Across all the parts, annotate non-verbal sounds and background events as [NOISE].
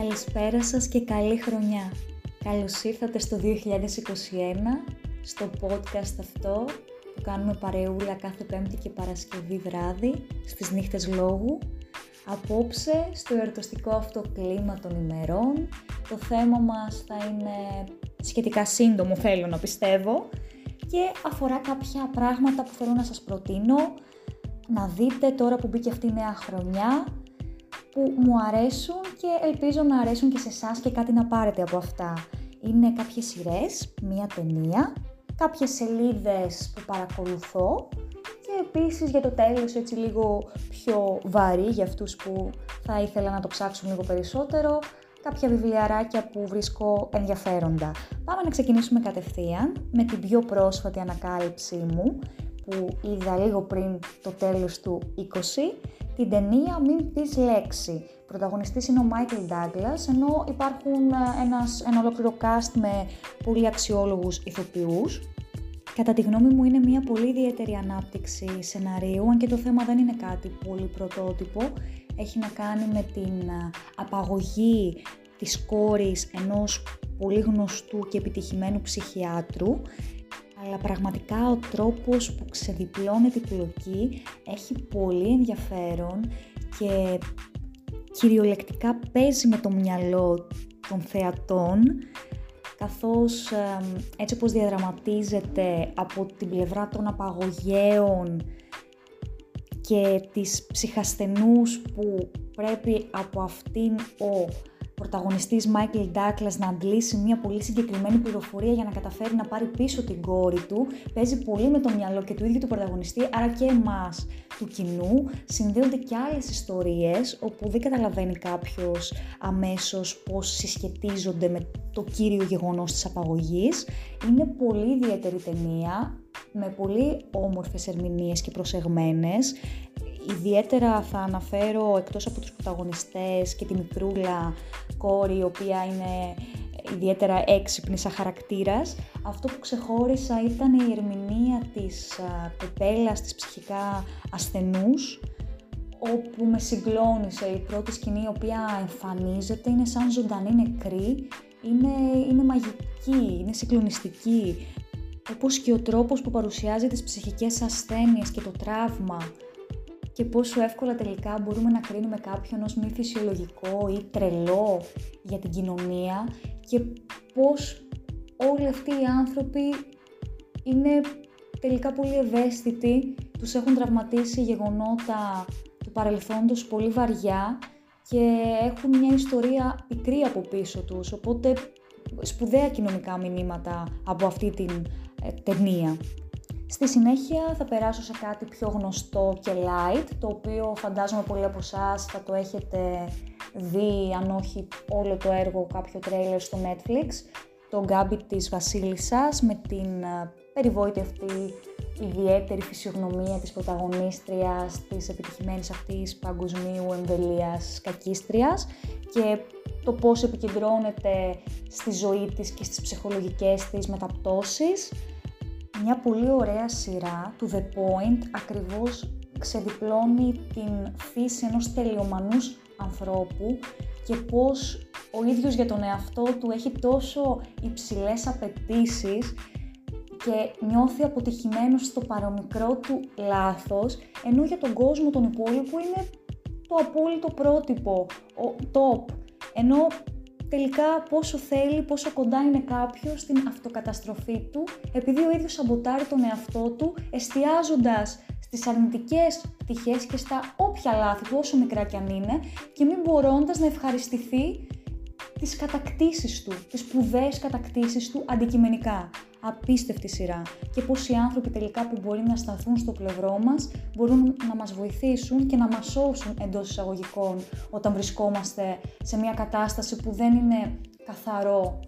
Καλησπέρα σας και καλή χρονιά. Καλώς ήρθατε στο 2021, στο podcast αυτό που κάνουμε παρεούλα κάθε Πέμπτη και Παρασκευή βράδυ, στις νύχτες λόγου. Απόψε, στο εορταστικό αυτό κλίμα των ημερών, το θέμα μας θα είναι σχετικά σύντομο θέλω να πιστεύω και αφορά κάποια πράγματα που θέλω να σας προτείνω να δείτε τώρα που μπήκε αυτή η νέα χρονιά που μου αρέσουν και ελπίζω να αρέσουν και σε εσάς και κάτι να πάρετε από αυτά. Είναι κάποιες σειρές, μία ταινία, κάποιες σελίδες που παρακολουθώ και επίσης για το τέλος έτσι λίγο πιο βαρύ για αυτούς που θα ήθελα να το ψάξουν λίγο περισσότερο, κάποια βιβλιαράκια που βρίσκω ενδιαφέροντα. Πάμε να ξεκινήσουμε κατευθείαν με την πιο πρόσφατη ανακάλυψή μου που είδα λίγο πριν το τέλος του 20 την ταινία «Μην πεις λέξη». Πρωταγωνιστής είναι ο Μάικλ Ντάγκλας, ενώ υπάρχουν ε, ένας, ένα ολόκληρο cast με πολύ αξιόλογους ηθοποιούς. Κατά τη γνώμη μου είναι μια πολύ ιδιαίτερη ανάπτυξη σεναρίου, αν και το θέμα δεν είναι κάτι πολύ πρωτότυπο. Έχει να κάνει με την ε, απαγωγή της κόρης ενός πολύ γνωστού και επιτυχημένου ψυχιάτρου αλλά πραγματικά ο τρόπος που ξεδιπλώνεται η πλοκή έχει πολύ ενδιαφέρον και κυριολεκτικά παίζει με το μυαλό των θεατών καθώς έτσι όπως διαδραματίζεται από την πλευρά των απαγωγέων και της ψυχασθενούς που πρέπει από αυτήν ο πρωταγωνιστής Μάικλ Douglas να αντλήσει μια πολύ συγκεκριμένη πληροφορία για να καταφέρει να πάρει πίσω την κόρη του, παίζει πολύ με το μυαλό και του ίδιου του πρωταγωνιστή, άρα και εμάς του κοινού. Συνδέονται και άλλες ιστορίες όπου δεν καταλαβαίνει κάποιος αμέσως πώς συσχετίζονται με το κύριο γεγονός της απαγωγής. Είναι πολύ ιδιαίτερη ταινία, με πολύ όμορφες ερμηνείες και προσεγμένες. Ιδιαίτερα θα αναφέρω εκτός από τους πρωταγωνιστές και τη μικρούλα κόρη η οποία είναι ιδιαίτερα έξυπνη σαν χαρακτήρας. Αυτό που ξεχώρισα ήταν η ερμηνεία της κοπέλας της ψυχικά ασθενούς όπου με συγκλώνησε η πρώτη σκηνή η οποία εμφανίζεται, είναι σαν ζωντανή νεκρή, είναι, είναι μαγική, είναι συγκλονιστική. Όπως και ο τρόπος που παρουσιάζει τις ψυχικές ασθένειες και το τραύμα και πόσο εύκολα τελικά μπορούμε να κρίνουμε κάποιον ως μη φυσιολογικό ή τρελό για την κοινωνία και πώς όλοι αυτοί οι άνθρωποι είναι τελικά πολύ ευαίσθητοι, τους έχουν τραυματίσει γεγονότα του παρελθόντος πολύ βαριά και έχουν μια ιστορία πικρή από πίσω τους, οπότε σπουδαία κοινωνικά μηνύματα από αυτή την ε, ταινία. Στη συνέχεια θα περάσω σε κάτι πιο γνωστό και light, το οποίο φαντάζομαι πολλοί από εσάς θα το έχετε δει, αν όχι όλο το έργο, κάποιο τρέιλερ στο Netflix, το Gambit της Βασίλισσας με την ε, περιβόητη αυτή ιδιαίτερη φυσιογνωμία της πρωταγωνίστριας, της επιτυχημένης αυτής παγκοσμίου εμβελίας κακίστριας και το πώς επικεντρώνεται στη ζωή της και στις ψυχολογικές της μεταπτώσεις μια πολύ ωραία σειρά του The Point ακριβώς ξεδιπλώνει την φύση ενός τελειομανούς ανθρώπου και πώς ο ίδιος για τον εαυτό του έχει τόσο υψηλές απαιτήσεις και νιώθει αποτυχημένος στο παρομικρό του λάθος, ενώ για τον κόσμο τον υπόλοιπο είναι το απόλυτο πρότυπο, ο top. Ενώ τελικά πόσο θέλει, πόσο κοντά είναι κάποιος στην αυτοκαταστροφή του, επειδή ο ίδιος σαμποτάρει τον εαυτό του, εστιάζοντας στις αρνητικές πτυχές και στα όποια λάθη όσο μικρά κι αν είναι, και μην μπορώντας να ευχαριστηθεί τις κατακτήσεις του, τις σπουδαίες κατακτήσεις του αντικειμενικά απίστευτη σειρά και πώς οι άνθρωποι τελικά που μπορεί να σταθούν στο πλευρό μας μπορούν να μας βοηθήσουν και να μας σώσουν εντός εισαγωγικών όταν βρισκόμαστε σε μια κατάσταση που δεν είναι καθαρό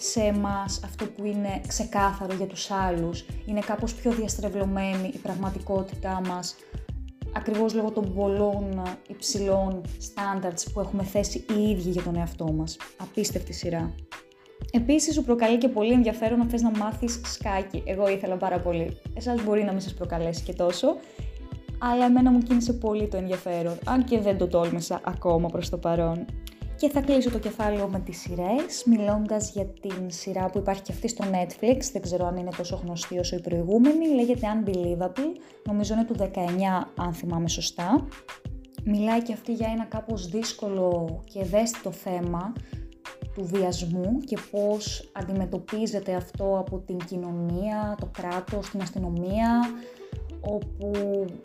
σε εμάς αυτό που είναι ξεκάθαρο για τους άλλους, είναι κάπως πιο διαστρεβλωμένη η πραγματικότητά μας ακριβώς λόγω των πολλών υψηλών standards που έχουμε θέσει οι ίδιοι για τον εαυτό μας. Απίστευτη σειρά. Επίσης σου προκαλεί και πολύ ενδιαφέρον να θες να μάθεις σκάκι. Εγώ ήθελα πάρα πολύ. Εσάς μπορεί να μην σας προκαλέσει και τόσο, αλλά εμένα μου κίνησε πολύ το ενδιαφέρον, αν και δεν το τόλμησα ακόμα προς το παρόν. Και θα κλείσω το κεφάλαιο με τις σειρές, μιλώντας για την σειρά που υπάρχει και αυτή στο Netflix, δεν ξέρω αν είναι τόσο γνωστή όσο η προηγούμενη, λέγεται Unbelievable, νομίζω είναι του 19 αν θυμάμαι σωστά. Μιλάει και αυτή για ένα κάπως δύσκολο και ευαίσθητο θέμα του βιασμού και πώς αντιμετωπίζεται αυτό από την κοινωνία, το κράτος, την αστυνομία, όπου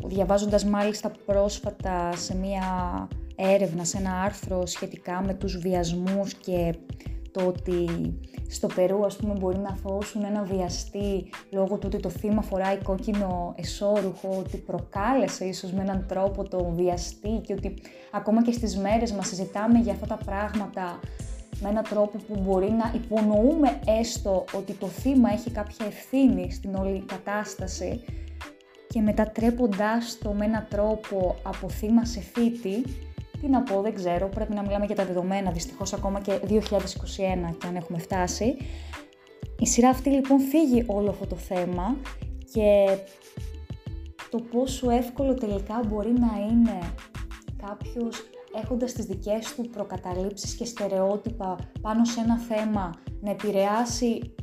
διαβάζοντας μάλιστα πρόσφατα σε μία έρευνα, σε ένα άρθρο σχετικά με τους βιασμούς και το ότι στο Περού ας πούμε μπορεί να θώσουν ένα βιαστή λόγω του ότι το θύμα φοράει κόκκινο εσώρουχο, ότι προκάλεσε ίσως με έναν τρόπο το βιαστή και ότι ακόμα και στις μέρες μας συζητάμε για αυτά τα πράγματα με έναν τρόπο που μπορεί να υπονοούμε έστω ότι το θύμα έχει κάποια ευθύνη στην όλη κατάσταση και μετατρέποντάς το με έναν τρόπο από θύμα σε θήτη, τι να πω, δεν ξέρω, πρέπει να μιλάμε για τα δεδομένα, δυστυχώς ακόμα και 2021 και αν έχουμε φτάσει. Η σειρά αυτή λοιπόν φύγει όλο αυτό το θέμα και το πόσο εύκολο τελικά μπορεί να είναι κάποιος έχοντας τις δικές του προκαταλήψεις και στερεότυπα πάνω σε ένα θέμα να επηρεάσει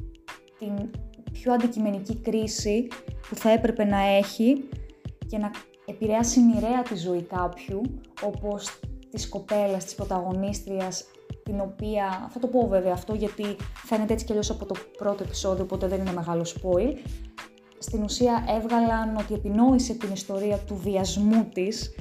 την πιο αντικειμενική κρίση που θα έπρεπε να έχει και να επηρεάσει μοιραία τη ζωή κάποιου, όπως της κοπέλας, της πρωταγωνίστριας, την οποία, θα το πω βέβαια αυτό γιατί φαίνεται έτσι κι αλλιώς από το πρώτο επεισόδιο, οπότε δεν είναι μεγάλο spoil, στην ουσία έβγαλαν ότι επινόησε την ιστορία του βιασμού της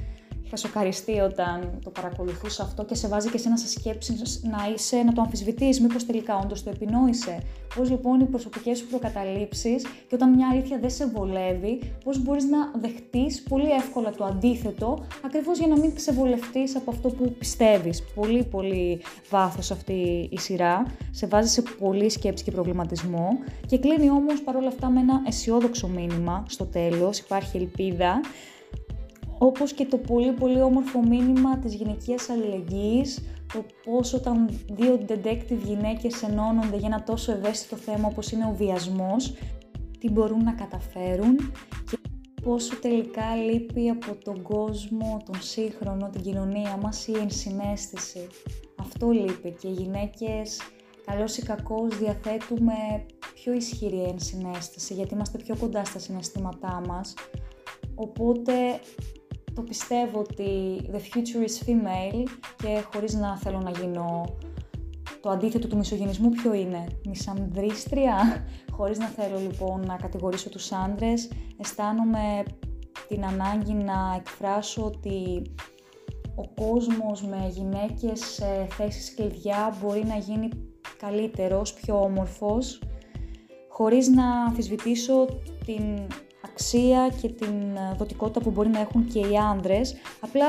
είχα σοκαριστεί όταν το παρακολουθούσα αυτό και σε βάζει και σε ένα σε σκέψη να είσαι, να το αμφισβητείς, μήπως τελικά όντως το επινόησε. Πώς λοιπόν οι προσωπικές σου προκαταλήψεις και όταν μια αλήθεια δεν σε βολεύει, πώς μπορείς να δεχτείς πολύ εύκολα το αντίθετο, ακριβώς για να μην ξεβολευτείς από αυτό που πιστεύεις. Πολύ πολύ βάθος αυτή η σειρά, σε βάζει σε πολύ σκέψη και προβληματισμό. Και κλείνει όμως παρόλα αυτά με ένα αισιόδοξο μήνυμα στο τέλος, υπάρχει ελπίδα όπως και το πολύ πολύ όμορφο μήνυμα της γυναικείας αλληλεγγύης, το πώς όταν δύο detective γυναίκες ενώνονται για ένα τόσο ευαίσθητο θέμα όπως είναι ο βιασμός, τι μπορούν να καταφέρουν και πόσο τελικά λείπει από τον κόσμο, τον σύγχρονο, την κοινωνία μας η ενσυναίσθηση. Αυτό λείπει και οι γυναίκες καλώς ή κακώς διαθέτουμε πιο ισχυρή ενσυναίσθηση γιατί είμαστε πιο κοντά στα συναισθήματά μας. Οπότε το πιστεύω ότι the future is female και χωρίς να θέλω να γίνω το αντίθετο του μισογενισμού ποιο είναι, μισανδρίστρια, [LAUGHS] χωρίς να θέλω λοιπόν να κατηγορήσω τους άντρες, αισθάνομαι την ανάγκη να εκφράσω ότι ο κόσμος με γυναίκες σε θέσεις κλειδιά μπορεί να γίνει καλύτερος, πιο όμορφος, χωρίς να αμφισβητήσω την αξία και την ε, δοτικότητα που μπορεί να έχουν και οι άνδρες. Απλά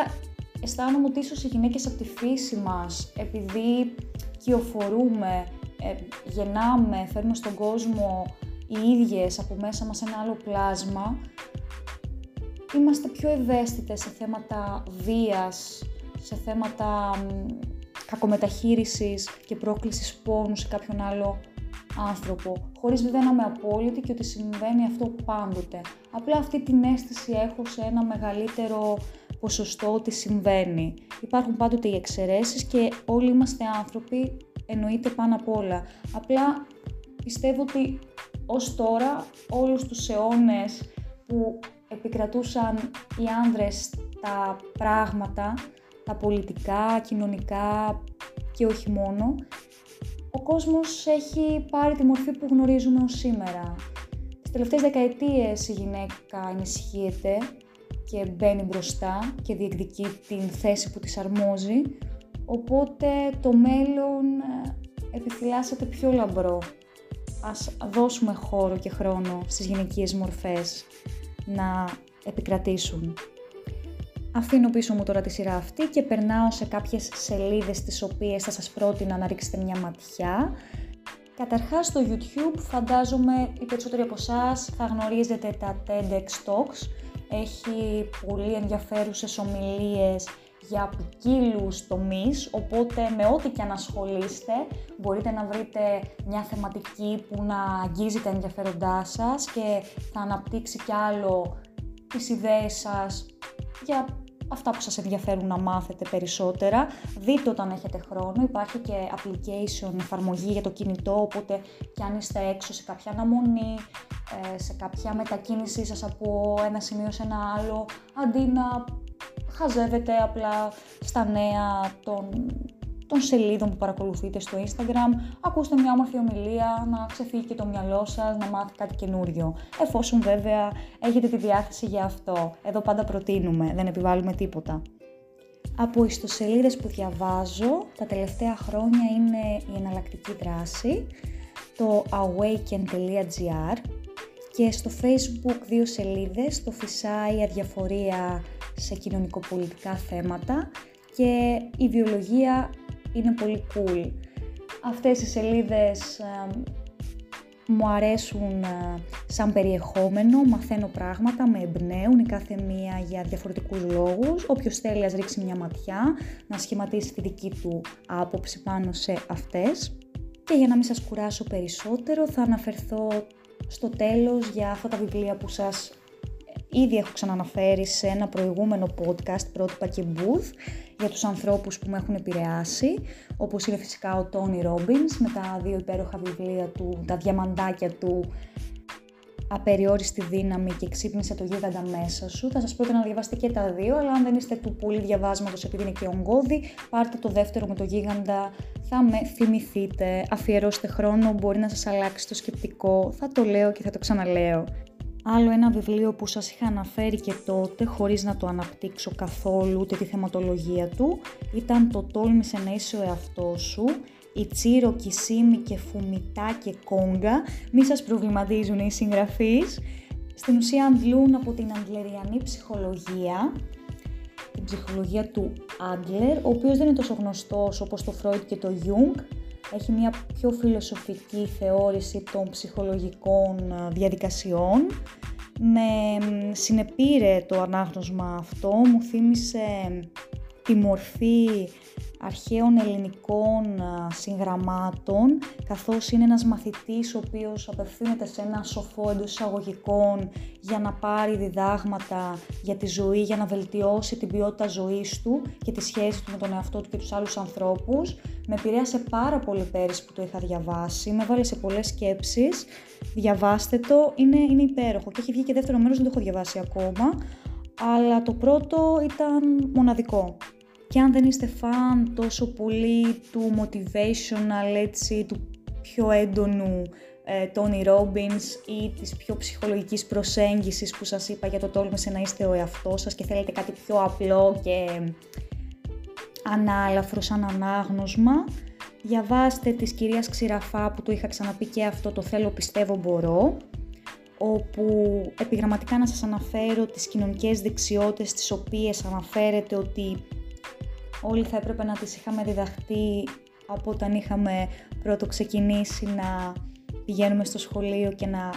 αισθάνομαι ότι ίσως οι γυναίκες από τη φύση μας, επειδή κυοφορούμε, ε, γεννάμε, φέρνουμε στον κόσμο οι ίδιες από μέσα μας ένα άλλο πλάσμα, είμαστε πιο ευαίσθητες σε θέματα βίας, σε θέματα κακομεταχείρισης και πρόκλησης πόνου σε κάποιον άλλο άνθρωπο, χωρίς βέβαια να είμαι απόλυτη και ότι συμβαίνει αυτό πάντοτε. Απλά αυτή την αίσθηση έχω σε ένα μεγαλύτερο ποσοστό ότι συμβαίνει. Υπάρχουν πάντοτε οι εξαιρέσεις και όλοι είμαστε άνθρωποι, εννοείται πάνω απ' όλα. Απλά πιστεύω ότι ως τώρα όλους τους αιώνες που επικρατούσαν οι άνδρες τα πράγματα, τα πολιτικά, κοινωνικά και όχι μόνο, ο κόσμος έχει πάρει τη μορφή που γνωρίζουμε ως σήμερα. Τις τελευταίες δεκαετίες η γυναίκα ενισχύεται και μπαίνει μπροστά και διεκδικεί την θέση που της αρμόζει, οπότε το μέλλον ε, επιφυλάσσεται πιο λαμπρό. Ας δώσουμε χώρο και χρόνο στις γυναικείες μορφές να επικρατήσουν. Αφήνω πίσω μου τώρα τη σειρά αυτή και περνάω σε κάποιες σελίδες τις οποίες θα σας πρότεινα να ρίξετε μια ματιά. Καταρχάς στο YouTube φαντάζομαι οι περισσότεροι από εσάς θα γνωρίζετε τα TEDx Talks. Έχει πολύ ενδιαφέρουσες ομιλίες για ποικίλους τομείς, οπότε με ό,τι και αν ασχολείστε μπορείτε να βρείτε μια θεματική που να αγγίζει τα ενδιαφέροντά σας και θα αναπτύξει κι άλλο τις ιδέες σας για αυτά που σας ενδιαφέρουν να μάθετε περισσότερα. Δείτε όταν έχετε χρόνο, υπάρχει και application, εφαρμογή για το κινητό, οπότε κι αν είστε έξω σε κάποια αναμονή, ε, σε κάποια μετακίνησή σας από ένα σημείο σε ένα άλλο, αντί να χαζεύετε απλά στα νέα των, των σελίδων που παρακολουθείτε στο Instagram, ακούστε μια όμορφη ομιλία, να ξεφύγει και το μυαλό σας, να μάθει κάτι καινούριο. Εφόσον βέβαια έχετε τη διάθεση για αυτό. Εδώ πάντα προτείνουμε, δεν επιβάλλουμε τίποτα. Από ιστοσελίδες που διαβάζω τα τελευταία χρόνια είναι η εναλλακτική δράση, το awaken.gr και στο facebook δύο σελίδες, το φυσάει αδιαφορία σε κοινωνικοπολιτικά θέματα και η βιολογία είναι πολύ cool. Αυτές οι σελίδες ε, μου αρέσουν ε, σαν περιεχόμενο, μαθαίνω πράγματα, με εμπνέουν η κάθε μία για διαφορετικούς λόγους. Όποιος θέλει ας ρίξει μια ματιά, να σχηματίσει τη δική του άποψη πάνω σε αυτές. Και για να μην σας κουράσω περισσότερο θα αναφερθώ στο τέλος για αυτά τα βιβλία που σας ήδη έχω ξαναναφέρει σε ένα προηγούμενο podcast, πρότυπα και booth, για τους ανθρώπους που με έχουν επηρεάσει, όπως είναι φυσικά ο Τόνι Ρόμπινς με τα δύο υπέροχα βιβλία του, τα διαμαντάκια του απεριόριστη δύναμη και ξύπνησε το γίγαντα μέσα σου. Θα σας πω να διαβάσετε και τα δύο, αλλά αν δεν είστε του πολύ διαβάσματος επειδή είναι και ογκώδη, πάρτε το δεύτερο με το γίγαντα, θα με θυμηθείτε, αφιερώστε χρόνο, μπορεί να σας αλλάξει το σκεπτικό, θα το λέω και θα το ξαναλέω. Άλλο ένα βιβλίο που σας είχα αναφέρει και τότε, χωρίς να το αναπτύξω καθόλου ούτε τη θεματολογία του, ήταν το «Τόλμησε να είσαι ο εαυτός σου», Ιτσίρο Κισίμι και Φουμιτάκε Κόγκα, μη σας προβληματίζουν οι συγγραφείς. Στην ουσία αντλούν από την αντλεριανή ψυχολογία, την ψυχολογία του Άντλερ, ο οποίος δεν είναι τόσο γνωστός όπως το Φρόιτ και το Γιούγκ, έχει μια πιο φιλοσοφική θεώρηση των ψυχολογικών διαδικασιών. Με συνεπήρε το ανάγνωσμα αυτό, μου θύμισε τη μορφή αρχαίων ελληνικών συγγραμμάτων, καθώς είναι ένας μαθητής ο οποίος απευθύνεται σε ένα σοφό εντός εισαγωγικών για να πάρει διδάγματα για τη ζωή, για να βελτιώσει την ποιότητα ζωής του και τη σχέση του με τον εαυτό του και τους άλλους ανθρώπους. Με επηρέασε πάρα πολύ πέρυσι που το είχα διαβάσει, με βάλε σε πολλές σκέψεις. Διαβάστε το, είναι, είναι υπέροχο. Και έχει βγει και δεύτερο μέρος, δεν το έχω διαβάσει ακόμα, αλλά το πρώτο ήταν μοναδικό και αν δεν είστε φαν τόσο πολύ του motivational, έτσι, του πιο έντονου ε, Tony Robbins ή της πιο ψυχολογικής προσέγγισης που σας είπα για το τόλμησε να είστε ο εαυτός σας και θέλετε κάτι πιο απλό και ανάλαφρος σαν ανάγνωσμα, διαβάστε της κυρίας Ξηραφά που το είχα ξαναπεί και αυτό το θέλω πιστεύω μπορώ, όπου επιγραμματικά να σας αναφέρω τις κοινωνικές δεξιότητες τις οποίες αναφέρεται ότι όλοι θα έπρεπε να τις είχαμε διδαχτεί από όταν είχαμε πρώτο ξεκινήσει να πηγαίνουμε στο σχολείο και να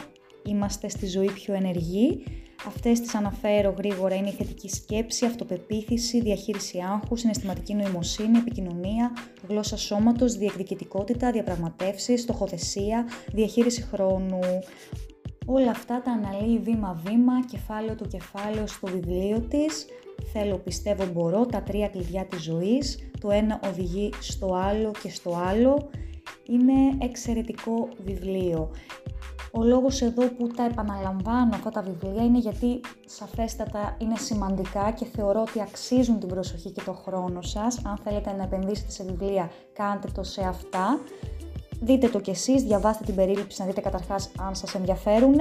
είμαστε στη ζωή πιο ενεργοί. Αυτές τις αναφέρω γρήγορα είναι η θετική σκέψη, αυτοπεποίθηση, διαχείριση άγχους, συναισθηματική νοημοσύνη, επικοινωνία, γλώσσα σώματος, διεκδικητικότητα, διαπραγματεύσεις, στοχοθεσία, διαχείριση χρόνου. Όλα αυτά τα αναλύει βήμα-βήμα, κεφάλαιο το κεφάλαιο στο βιβλίο της, θέλω, πιστεύω, μπορώ, τα τρία κλειδιά της ζωής, το ένα οδηγεί στο άλλο και στο άλλο. Είναι εξαιρετικό βιβλίο. Ο λόγος εδώ που τα επαναλαμβάνω αυτά τα βιβλία είναι γιατί σαφέστατα είναι σημαντικά και θεωρώ ότι αξίζουν την προσοχή και το χρόνο σας. Αν θέλετε να επενδύσετε σε βιβλία, κάντε το σε αυτά. Δείτε το κι εσείς, διαβάστε την περίληψη να δείτε καταρχάς αν σας ενδιαφέρουν.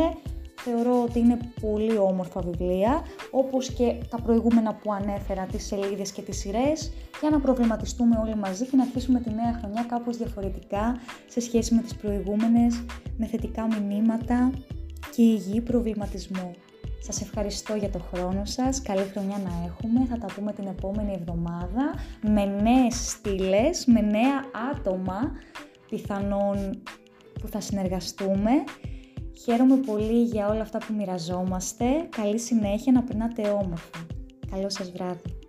Θεωρώ ότι είναι πολύ όμορφα βιβλία, όπως και τα προηγούμενα που ανέφερα, τις σελίδες και τις σειρές, για να προβληματιστούμε όλοι μαζί και να αφήσουμε τη νέα χρονιά κάπως διαφορετικά σε σχέση με τις προηγούμενες, με θετικά μηνύματα και υγιή προβληματισμό. Σας ευχαριστώ για το χρόνο σας, καλή χρονιά να έχουμε, θα τα πούμε την επόμενη εβδομάδα με νέες στήλες, με νέα άτομα πιθανόν που θα συνεργαστούμε Χαίρομαι πολύ για όλα αυτά που μοιραζόμαστε. Καλή συνέχεια να περνάτε όμορφα. Καλό σας βράδυ.